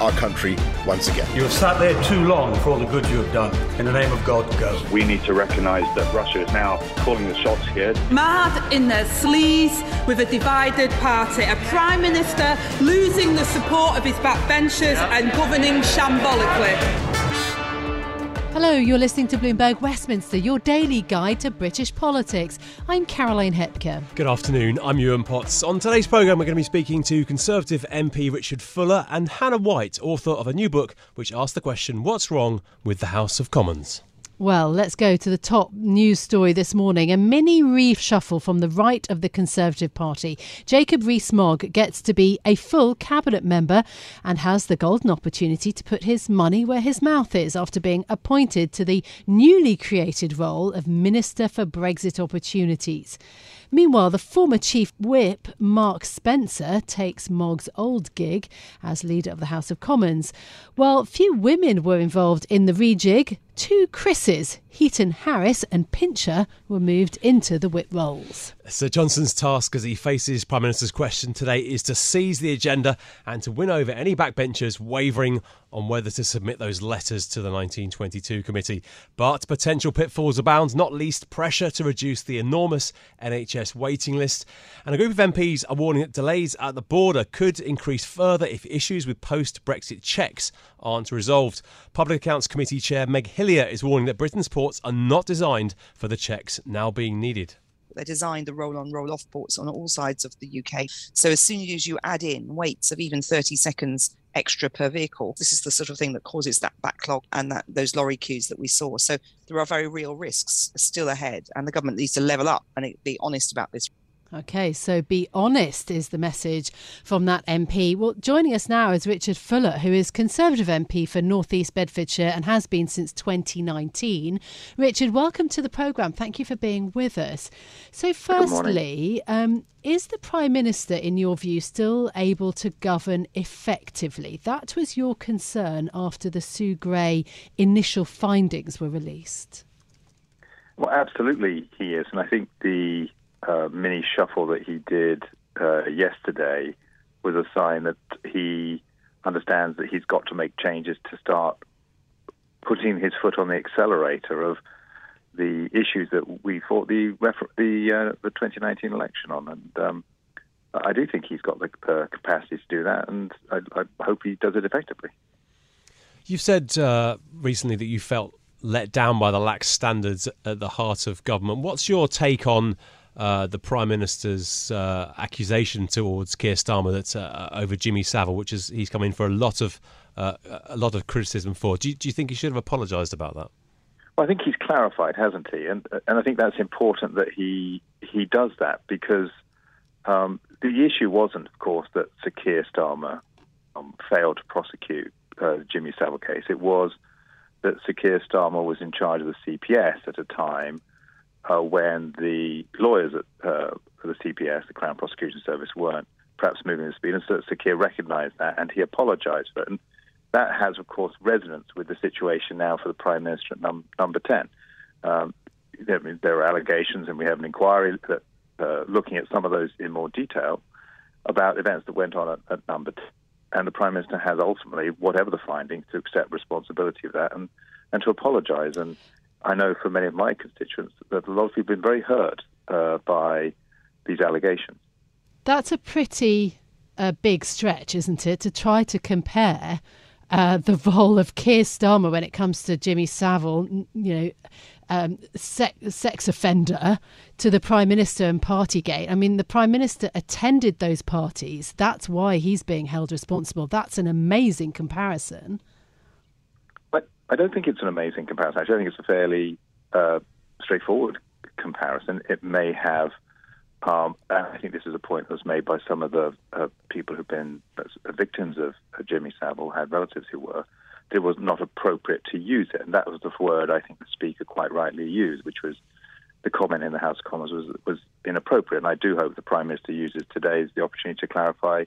our country once again. You have sat there too long for all the good you have done. In the name of God, go. We need to recognise that Russia is now calling the shots here. Mad in their sleeves with a divided party. A Prime Minister losing the support of his backbenchers and governing shambolically. Hello, you're listening to Bloomberg Westminster, your daily guide to British politics. I'm Caroline Hepker. Good afternoon, I'm Ewan Potts. On today's programme, we're going to be speaking to Conservative MP Richard Fuller and Hannah White, author of a new book which asks the question What's wrong with the House of Commons? Well, let's go to the top news story this morning. A mini reshuffle from the right of the Conservative Party. Jacob Rees Mogg gets to be a full cabinet member and has the golden opportunity to put his money where his mouth is after being appointed to the newly created role of Minister for Brexit Opportunities. Meanwhile, the former Chief Whip, Mark Spencer, takes Mogg's old gig as leader of the House of Commons. While few women were involved in the rejig, two Chris's, Heaton Harris and Pincher, were moved into the whip roles. Sir Johnson's task as he faces Prime Minister's question today is to seize the agenda and to win over any backbenchers wavering on whether to submit those letters to the 1922 committee. But potential pitfalls abound, not least pressure to reduce the enormous NHS waiting list. And a group of MPs are warning that delays at the border could increase further if issues with post Brexit checks aren't resolved. Public Accounts Committee Chair Meg Hillier is warning that Britain's ports are not designed for the checks now being needed. They're designed the roll on, roll off ports on all sides of the UK. So as soon as you add in waits of even 30 seconds extra per vehicle, this is the sort of thing that causes that backlog and that those lorry queues that we saw. So there are very real risks still ahead, and the government needs to level up and be honest about this. Okay, so be honest is the message from that MP. Well, joining us now is Richard Fuller, who is Conservative MP for North East Bedfordshire and has been since 2019. Richard, welcome to the programme. Thank you for being with us. So, firstly, um, is the Prime Minister, in your view, still able to govern effectively? That was your concern after the Sue Gray initial findings were released. Well, absolutely, he is. And I think the uh, mini shuffle that he did uh, yesterday was a sign that he understands that he's got to make changes to start putting his foot on the accelerator of the issues that we fought the the uh, the 2019 election on, and um, I do think he's got the uh, capacity to do that, and I, I, hope he does it effectively. You've said uh, recently that you felt let down by the lax standards at the heart of government. What's your take on uh, the Prime Minister's uh, accusation towards Keir Starmer that uh, over Jimmy Savile, which is he's come in for a lot of uh, a lot of criticism for. Do you, do you think he should have apologised about that? Well, I think he's clarified, hasn't he? And and I think that's important that he he does that because um, the issue wasn't, of course, that Sir Keir Starmer um, failed to prosecute uh, Jimmy Savile case. It was that Sir Keir Starmer was in charge of the CPS at a time uh, when the lawyers at uh, the CPS, the Crown Prosecution Service, weren't perhaps moving at speed. And so Sir Keir recognised that and he apologised for it. And that has, of course, resonance with the situation now for the Prime Minister at num- number 10. Um, there, there, are allegations, and we have an inquiry that, uh, looking at some of those in more detail about events that went on at, at number 10. And the Prime Minister has ultimately, whatever the findings, to accept responsibility of that and, and to apologise. And I know for many of my constituents that a lot of people have been very hurt uh, by these allegations. That's a pretty uh, big stretch, isn't it, to try to compare uh, the role of Keir Starmer when it comes to Jimmy Savile, you know, um, sex, sex offender, to the Prime Minister and Partygate. I mean, the Prime Minister attended those parties. That's why he's being held responsible. That's an amazing comparison. I don't think it's an amazing comparison. Actually, I think it's a fairly uh, straightforward comparison. It may have um, I think this is a point that was made by some of the uh, people who've been uh, victims of uh, Jimmy Savile, had relatives who were. It was not appropriate to use it, and that was the word I think the speaker quite rightly used, which was the comment in the House of Commons was was inappropriate. And I do hope the Prime Minister uses today as the opportunity to clarify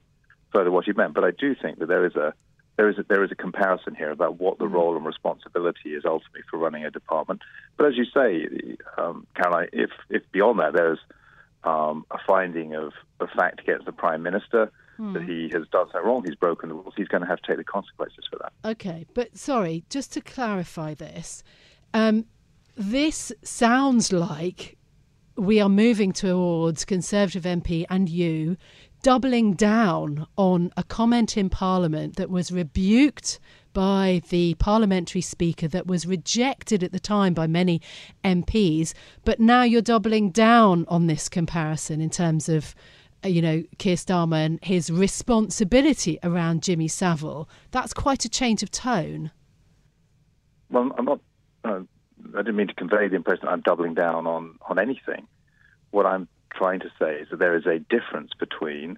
further what he meant. But I do think that there is a there is a, there is a comparison here about what the mm. role and responsibility is ultimately for running a department. But as you say, um, Caroline, if if beyond that there's um, a finding of, of fact against the prime minister hmm. that he has done something wrong, he's broken the rules, he's going to have to take the consequences for that. Okay, but sorry, just to clarify this, um, this sounds like we are moving towards Conservative MP and you doubling down on a comment in Parliament that was rebuked by the parliamentary speaker that was rejected at the time by many MPs. But now you're doubling down on this comparison in terms of, uh, you know, Keir Starmer and his responsibility around Jimmy Savile. That's quite a change of tone. Well, I'm not. Uh, I didn't mean to convey the impression that I'm doubling down on on anything. What I'm trying to say is that there is a difference between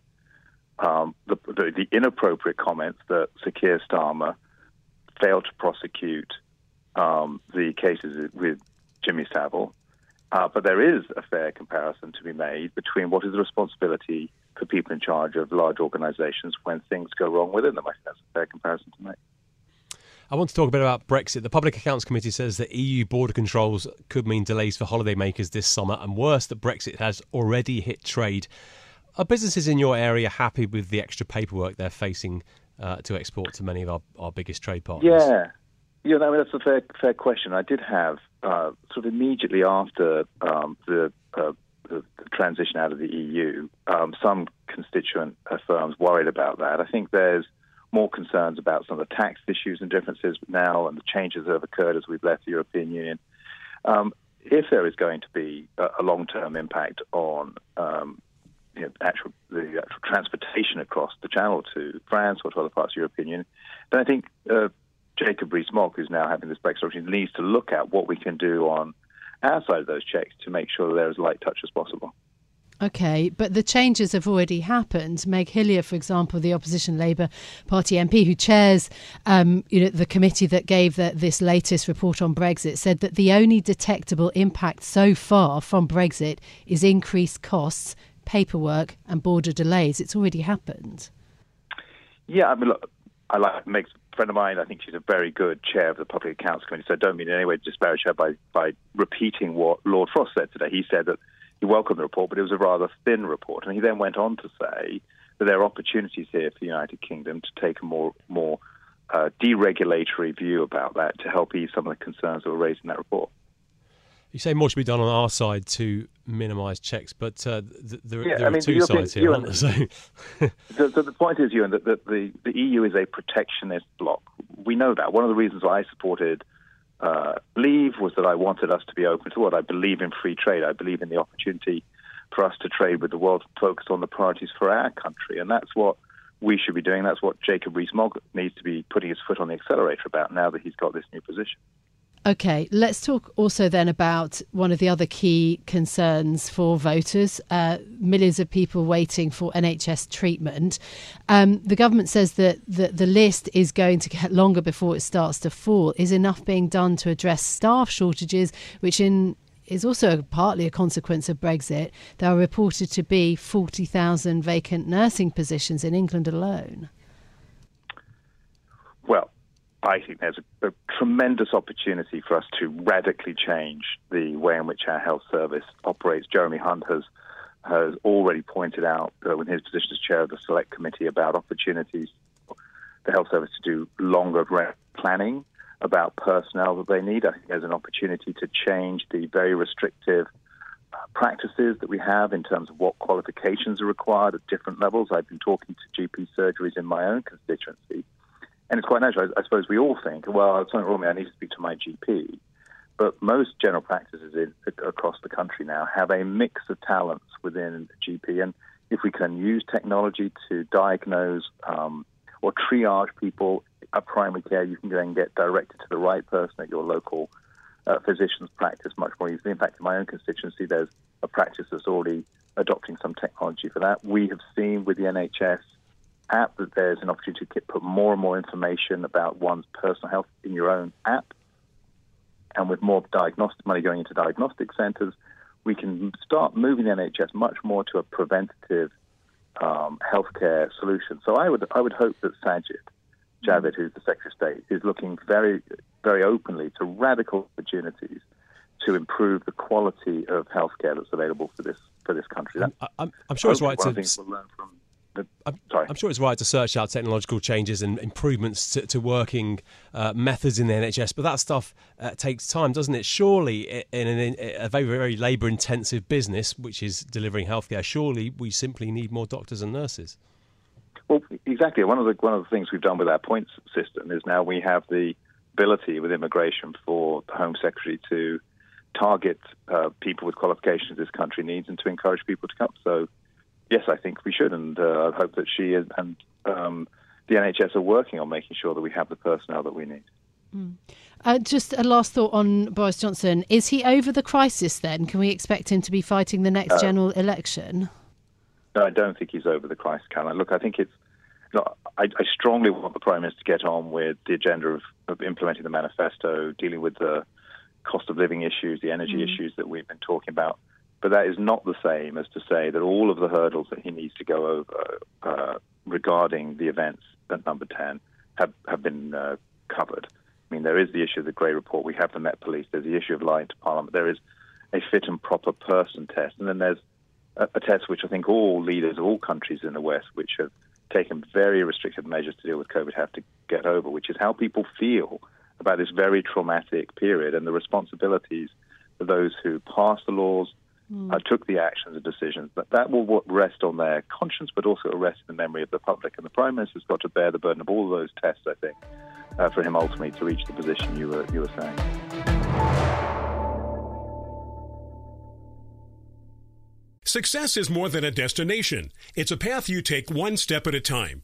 um, the, the, the, inappropriate comments that Sir Keir Starmer failed to prosecute um, the cases with Jimmy Savile. Uh, but there is a fair comparison to be made between what is the responsibility for people in charge of large organisations when things go wrong within them. I think that's a fair comparison to make. I want to talk a bit about Brexit. The Public Accounts Committee says that EU border controls could mean delays for holidaymakers this summer, and worse, that Brexit has already hit trade. Are businesses in your area happy with the extra paperwork they're facing uh, to export to many of our, our biggest trade partners? Yeah, yeah, I mean, that's a fair fair question. I did have uh, sort of immediately after um, the, uh, the, transition out of the EU, um, some constituent uh, firms worried about that. I think there's more concerns about some of the tax issues and differences now, and the changes that have occurred as we've left the European Union. Um, if there is going to be a, long-term impact on um, you know, actual the actual transportation across the Channel to France or to other parts of the European Union, then I think uh, Jacob Rees-Mogg, who's now having this Brexit opportunity, needs to look at what we can do on our side of those checks to make sure that they're as light touch as possible. Okay, but the changes have already happened. Meg Hillier, for example, the opposition Labour Party MP who chairs um, you know, the committee that gave the, this latest report on Brexit, said that the only detectable impact so far from Brexit is increased costs paperwork and border delays. It's already happened. Yeah, I mean, look, I like Meg's friend of mine. I think she's a very good chair of the Public Accounts Committee. So I don't mean in any way to disparage her by, by repeating what Lord Frost said today. He said that he welcomed the report, but it was a rather thin report. And he then went on to say that there are opportunities here for the United Kingdom to take a more more uh, deregulatory view about that to help ease some of the concerns that were raised in that report. You say more should be done on our side to minimise checks, but uh, th- there, yeah, there I mean, are two sides here, aren't there? So. the, point is, Ewan, that, that the, the EU is a protectionist bloc. We know that. One of the reasons why I supported uh, leave was that I wanted us to be open to what I believe in free trade. I believe in the opportunity for us to trade with the world focused on the priorities for our country. And that's what we should be doing. That's what Jacob Rees-Mogg needs to be putting his foot on the accelerator about now that he's got this new position. Okay, let's talk also then about one of the other key concerns for voters uh, millions of people waiting for NHS treatment. Um, the government says that the, the list is going to get longer before it starts to fall. Is enough being done to address staff shortages, which in is also partly a consequence of Brexit. There are reported to be 40,000 vacant nursing positions in England alone. Well, I think there's a, a, tremendous opportunity for us to radically change the way in which our health service operates. Jeremy Hunt has has already pointed out uh, in his position as chair of the select committee about opportunities for the health service to do longer planning about personnel that they need. I think there's an opportunity to change the very restrictive practices that we have in terms of what qualifications are required at different levels. I've been talking to GP surgeries in my own constituency, and it's quite natural. I, I suppose we all think, well, something wrong with me, I need to speak to my GP. But most general practices in, across the country now have a mix of talents within the GP, and if we can use technology to diagnose um, or triage people at primary care, you can then get directed to the right person at your local uh, physician's practice much more easily. In fact, in my own constituency, there's a practice that's already adopting some technology for that. We have seen with the NHS app that there's an opportunity to put more and more information about one's personal health in your own app. And with more diagnostic money going into diagnostic centres, we can start moving the NHS much more to a preventative um, healthcare solution. So I would I would hope that Sajid Javid, who's the Secretary of State, is looking very very openly to radical opportunities to improve the quality of healthcare that's available for this for this country. That, I'm, I'm, sure it's right to. We'll the, I'm, I'm, sure it's right to search out technological changes and improvements to, to working uh, methods in the NHS, but that stuff uh, takes time, doesn't it? Surely, in, in a very, very labour intensive business, which is delivering healthcare, surely we simply need more doctors and nurses. Well, exactly. One of the one of the things we've done with our points system is now we have the ability with immigration for the Home Secretary to target uh, people with qualifications this country needs and to encourage people to come. So yes, I think we should, and uh, I hope that she is, and um, the NHS are working on making sure that we have the personnel that we need. Mm. Uh, just a last thought on Boris Johnson. Is he over the crisis then? Can we expect him to be fighting the next uh, general election? No, I don't think he's over the crisis, Caroline. Look, I think it's. Look, I, I, strongly want the Prime Minister to get on with the agenda of, of, implementing the manifesto, dealing with the cost of living issues, the energy mm. issues that we've been talking about. But that is not the same as to say that all of the hurdles that he needs to go over uh, regarding the events at number 10 have, have been uh, covered. I mean, there is the issue of the Gray Report. We have the Met Police. There's the issue of lying to Parliament. There is a fit and proper person test. And then there's a, a test which I think all leaders of all countries in the West, which have taken very restrictive measures to deal with COVID, have to get over, which is how people feel about this very traumatic period and the responsibilities of those who pass the laws, mm. uh, took the actions and decisions. But that will rest on their conscience, but also rest in the memory of the public. And the Prime Minister's got to bear the burden of all of those tests, I think, uh, for him ultimately to reach the position you were, you were saying. Success is more than a destination. It's a path you take one step at a time.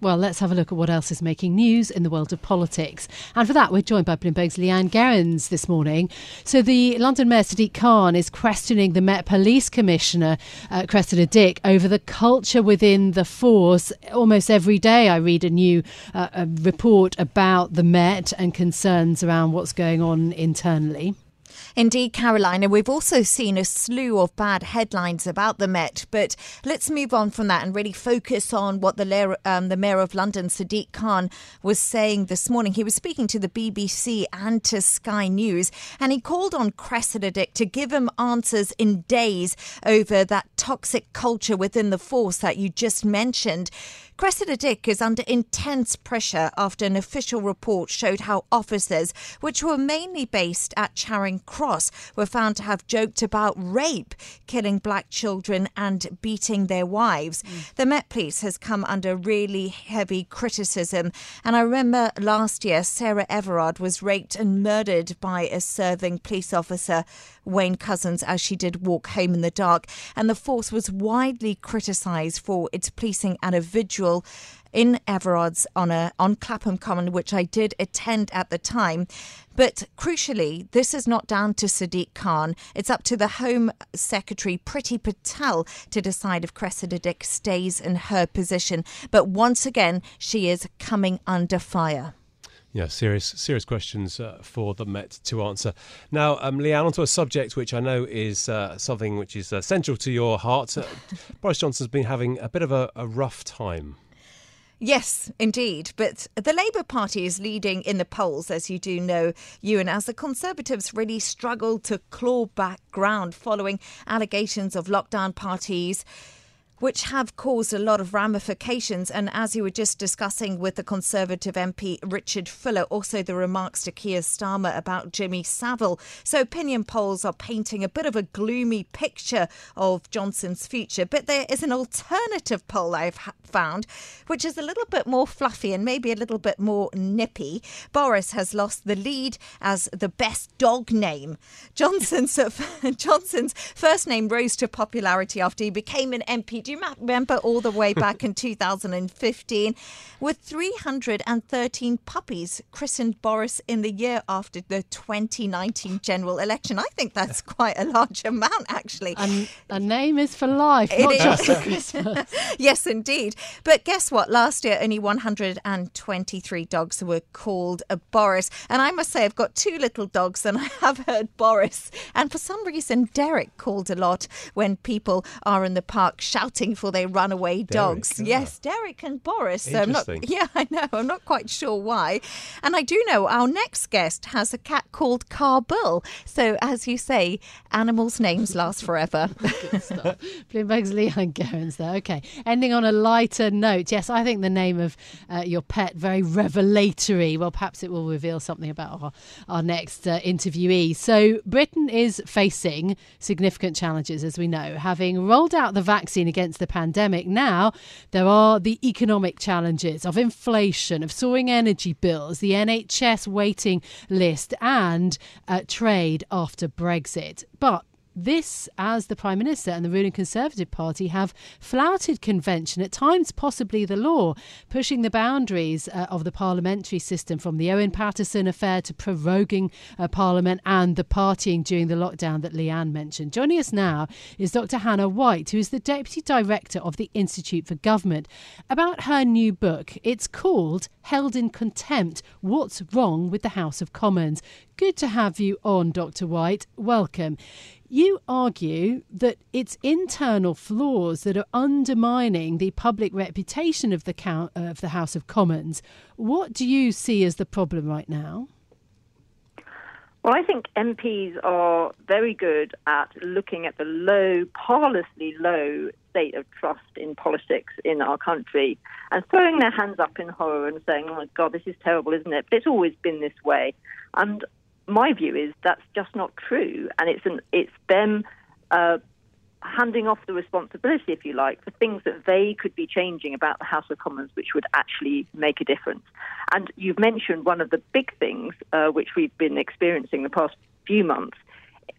Well, let's have a look at what else is making news in the world of politics. And for that, we're joined by Bloomberg's Leanne Gerrans this morning. So, the London Mayor Sadiq Khan is questioning the Met Police Commissioner, uh, Cressida Dick, over the culture within the force. Almost every day, I read a new uh, a report about the Met and concerns around what's going on internally. Indeed, Carolina, we've also seen a slew of bad headlines about the Met, but let's move on from that and really focus on what the, um, the Mayor of London, Sadiq Khan, was saying this morning. He was speaking to the BBC and to Sky News, and he called on Cressida Dick to give him answers in days over that toxic culture within the force that you just mentioned. Cressida Dick is under intense pressure after an official report showed how officers, which were mainly based at Charing Cross, were found to have joked about rape, killing black children, and beating their wives. Mm. The Met Police has come under really heavy criticism. And I remember last year, Sarah Everard was raped and murdered by a serving police officer, Wayne Couzens as she did walk home in the dark. And the force was widely criticised for its policing at a vigil in Everard's honour on Clapham Common, which I did attend at the time. But crucially, this is not down to Sadiq Khan. It's up to the Home Secretary, Priti Patel, to decide if Cressida Dick stays in her position. But once again, she is coming under fire. Yeah, serious, serious questions uh, for the Met to answer. Now, um, Leanne, onto a subject which I know is uh, something which is uh, central to your heart. Uh, Boris Johnson's been having a bit of a, a rough time. Yes, indeed. But the Labour Party is leading in the polls, as you do know, Ewan, as the Conservatives really struggle to claw back ground following allegations of lockdown parties which have caused a lot of ramifications. And as you were just discussing with the Conservative MP Richard Fuller, also the remarks to Keir Starmer about Jimmy Savile. So opinion polls are painting a bit of a gloomy picture of Johnson's future. But there is an alternative poll I've found, which is a little bit more fluffy and maybe a little bit more nippy. Boris has lost the lead as the best dog name. Johnson's, Johnson's first name rose to popularity after he became an MP you remember all the way back in 2015 with 313 puppies christened Boris in the year after the 2019 general election? I think that's quite a large amount, actually. And a name is for life, it not just for Christmas. yes, indeed. But guess what? Last year, only 123 dogs were called a Boris. And I must say, I've got two little dogs, and I have heard Boris. And for some reason, Derek called a lot when people are in the park shouting for their runaway dogs. Derek, yes, Derek and Boris. So I'm not, yeah, I know. I'm not quite sure why. And I do know our next guest has a cat called Carbull. So, as you say, animals' names last forever. Bloomberg's Leanne Gerrans there. Okay. Ending on a lighter note. Yes, I think the name of uh, your pet very revelatory. Well, perhaps it will reveal something about our, our next uh, interviewee. So, Britain is facing significant challenges, as we know, having rolled out the vaccine against against the pandemic. Now, there are the economic challenges of inflation, of soaring energy bills, the NHS waiting list, and uh, trade after Brexit. But this, as the Prime Minister and the ruling Conservative Party have flouted convention, at times possibly the law, pushing the boundaries uh, of the parliamentary system from the Owen Paterson affair to proroguing uh, Parliament and the partying during the lockdown that Leanne mentioned. Joining us now is Dr. Hannah White, who is the Deputy Director of the Institute for Government, about her new book. It's called Held in Contempt What's Wrong with the House of Commons. Good to have you on, Dr. White. Welcome. You argue that it's internal flaws that are undermining the public reputation of the, count, uh, of the House of Commons. What do you see as the problem right now? Well, I think MPs are very good at looking at the low, parlously low state of trust in politics in our country and throwing their hands up in horror and saying, oh my God, this is terrible, isn't it? But it's always been this way. And my view is that's just not true, and it's an it's them uh, handing off the responsibility, if you like, for things that they could be changing about the House of Commons, which would actually make a difference. And you've mentioned one of the big things uh, which we've been experiencing the past few months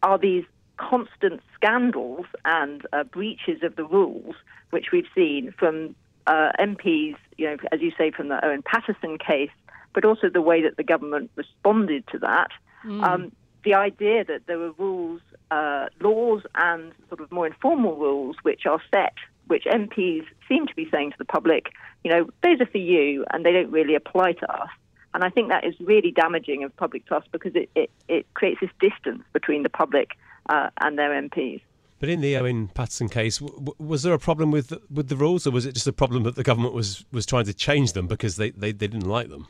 are these constant scandals and uh, breaches of the rules, which we've seen from uh, MPs, you know, as you say, from the Owen Paterson case, but also the way that the government responded to that. Mm. Um, the idea that there were rules, uh, laws, and sort of more informal rules which are set, which MPs seem to be saying to the public, you know, those are for you and they don't really apply to us. And I think that is really damaging of public trust because it, it, it creates this distance between the public uh, and their MPs. But in the Owen Paterson case, w- was there a problem with with the rules, or was it just a problem that the government was, was trying to change them because they, they, they didn't like them?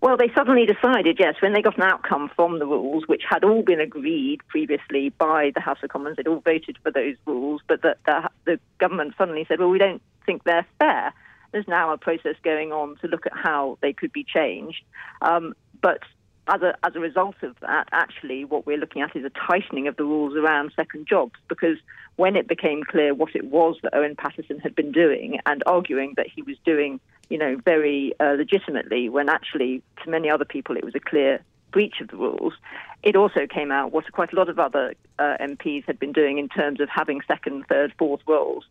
Well, they suddenly decided, yes, when they got an outcome from the rules, which had all been agreed previously by the House of Commons, they'd all voted for those rules, but that the, the government suddenly said, well, we don't think they're fair. There's now a process going on to look at how they could be changed. Um, but as a, as a result of that, actually, what we're looking at is a tightening of the rules around second jobs because when it became clear what it was that Owen Paterson had been doing and arguing that he was doing you know, very uh, legitimately when actually to many other people it was a clear breach of the rules. It also came out what quite a lot of other uh, MPs had been doing in terms of having second, third, fourth roles.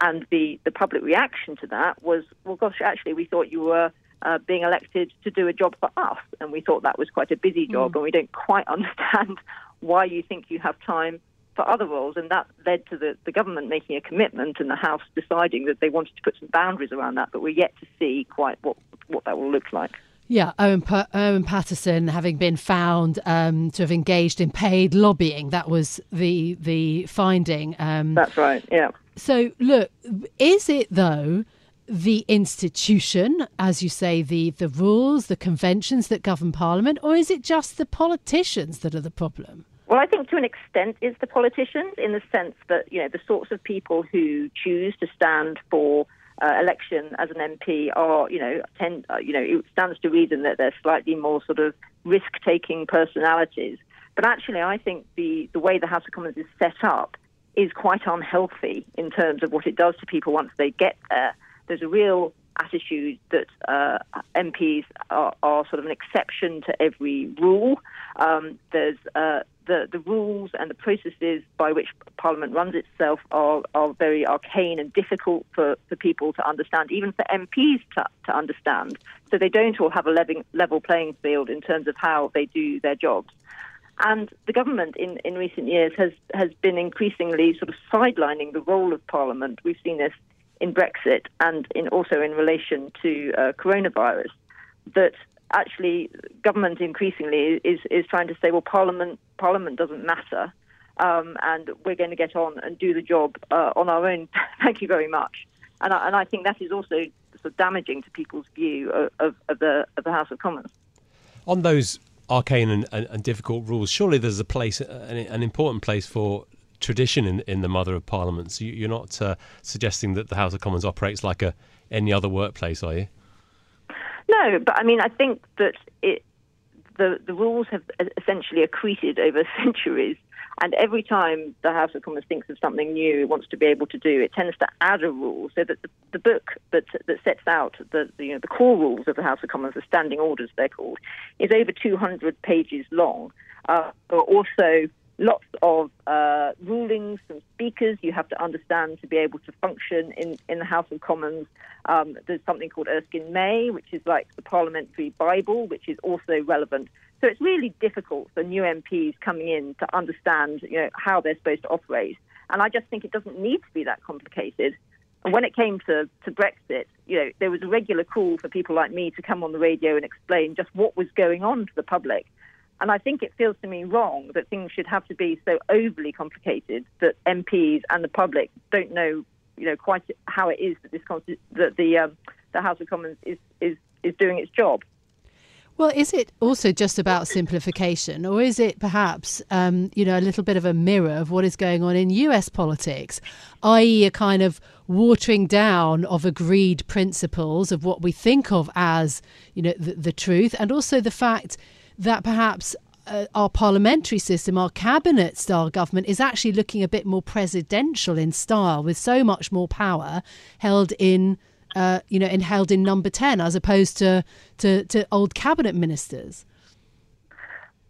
And the, the public reaction to that was, well, gosh, actually, we thought you were uh, being elected to do a job for us. And we thought that was quite a busy job, mm. and we don't quite understand why you think you have time for other roles, and that led to the, the government making a commitment and the House deciding that they wanted to put some boundaries around that, but we're yet to see quite what, what that will look like. Yeah, Owen, pa- Owen Paterson having been found um, to have engaged in paid lobbying. That was the the finding. Um, That's right. Yeah. So look, is it though the institution, as you say, the the rules, the conventions that govern Parliament, or is it just the politicians that are the problem? Well, I think to an extent it's the politicians in the sense that, you know, the sorts of people who choose to stand for uh, election as an MP are, you know, tend, uh, you know, it stands to reason that they're slightly more sort of risk-taking personalities. But actually, I think the, the way the House of Commons is set up is quite unhealthy in terms of what it does to people once they get there. There's a real attitude that uh, MPs are, are, sort of an exception to every rule. Um, there's uh, the, the rules and the processes by which Parliament runs itself are, are very arcane and difficult for, for people to understand, even for MPs to, to understand. So they don't all have a level, level playing field in terms of how they do their jobs. And the government in, in recent years has, has been increasingly sort of sidelining the role of Parliament. We've seen this in Brexit and in, also in relation to uh, coronavirus, that actually government increasingly is, is trying to say, well, Parliament Parliament doesn't matter, um, and we're going to get on and do the job uh, on our own. Thank you very much. And I, and I think that is also sort of damaging to people's view of, of, of, the of the House of Commons. On those arcane and, and, and difficult rules, surely there's a place, an, an, important place for tradition in, in the mother of parliaments. You, are not uh, suggesting that the House of Commons operates like a any other workplace, are you? No, but I mean, I think that it, the the rules have essentially accreted over centuries, and every time the House of Commons thinks of something new it wants to be able to do, it tends to add a rule. So that the, the book that that sets out the, the, you know the core rules of the House of Commons, the standing orders they're called, is over 200 pages long. Uh, also lots of uh, rulings from speakers you have to understand to be able to function in, in the House of Commons. Um, there's something called Erskine May, which is like the parliamentary Bible, which is also relevant. So it's really difficult for new MPs coming in to understand, you know, how they're supposed to operate. And I just think it doesn't need to be that complicated. And when it came to, to Brexit, you know, there was a regular call for people like me to come on the radio and explain just what was going on to the public. And I think it feels to me wrong that things should have to be so overly complicated that MPs and the public don't know, you know, quite how it is that this that the um, the House of Commons is is is doing its job. Well, is it also just about simplification, or is it perhaps, um, you know, a little bit of a mirror of what is going on in US politics, i.e., a kind of watering down of agreed principles of what we think of as, you know, the, the truth, and also the fact that perhaps uh, our parliamentary system, our cabinet style government, is actually looking a bit more presidential in style, with so much more power held in, uh, you know, in held in number ten as opposed to, to to old cabinet ministers.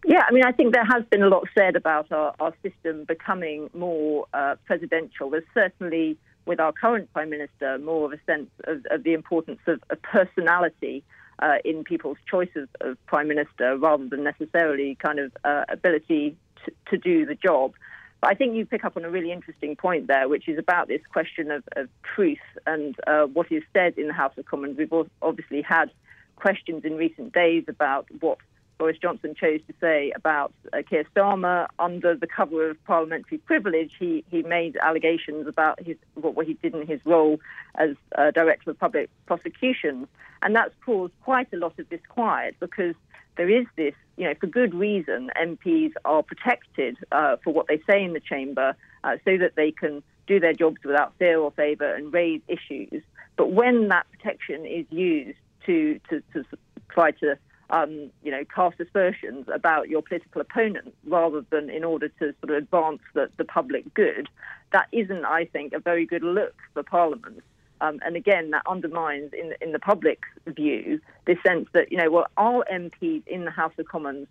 Yeah, I mean, I think there has been a lot said about our, our system becoming more uh, presidential. There's certainly, with our current prime minister, more of a sense of, of the importance of, of personality uh, in people's choice of, of, prime minister rather than necessarily kind of uh, ability to, to, do the job. But I think you pick up on a really interesting point there, which is about this question of, of truth and uh, what is said in the House of Commons. We've obviously had questions in recent days about what Boris Johnson chose to say about uh, Keir Starmer under the cover of parliamentary privilege. He he made allegations about his what, what he did in his role as uh, director of public prosecutions, and that's caused quite a lot of disquiet because there is this, you know, for good reason, MPs are protected uh, for what they say in the chamber uh, so that they can do their jobs without fear or favour and raise issues. But when that protection is used to, to, to try to um, you know, cast aspersions about your political opponent rather than in order to sort of advance the, the public good, that isn't, I think, a very good look for Parliament. Um, and again, that undermines in, in the public's view this sense that, you know, well, our MPs in the House of Commons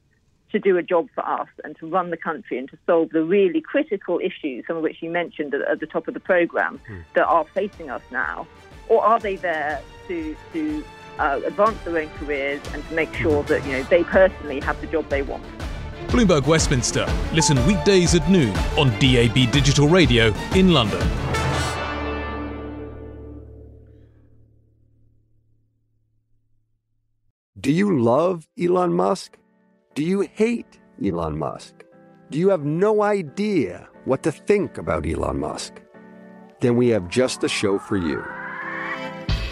to do a job for us and to run the country and to solve the really critical issues, some of which you mentioned at, at the top of the programme, mm. that are facing us now? Or are they there to, to uh, advance their own careers and to make sure that, you know, they personally have the job they want? Bloomberg Westminster. Listen weekdays at noon on DAB Digital Radio in London. Do you love Elon Musk? Do you hate Elon Musk? Do you have no idea what to think about Elon Musk? Then we have just the show for you.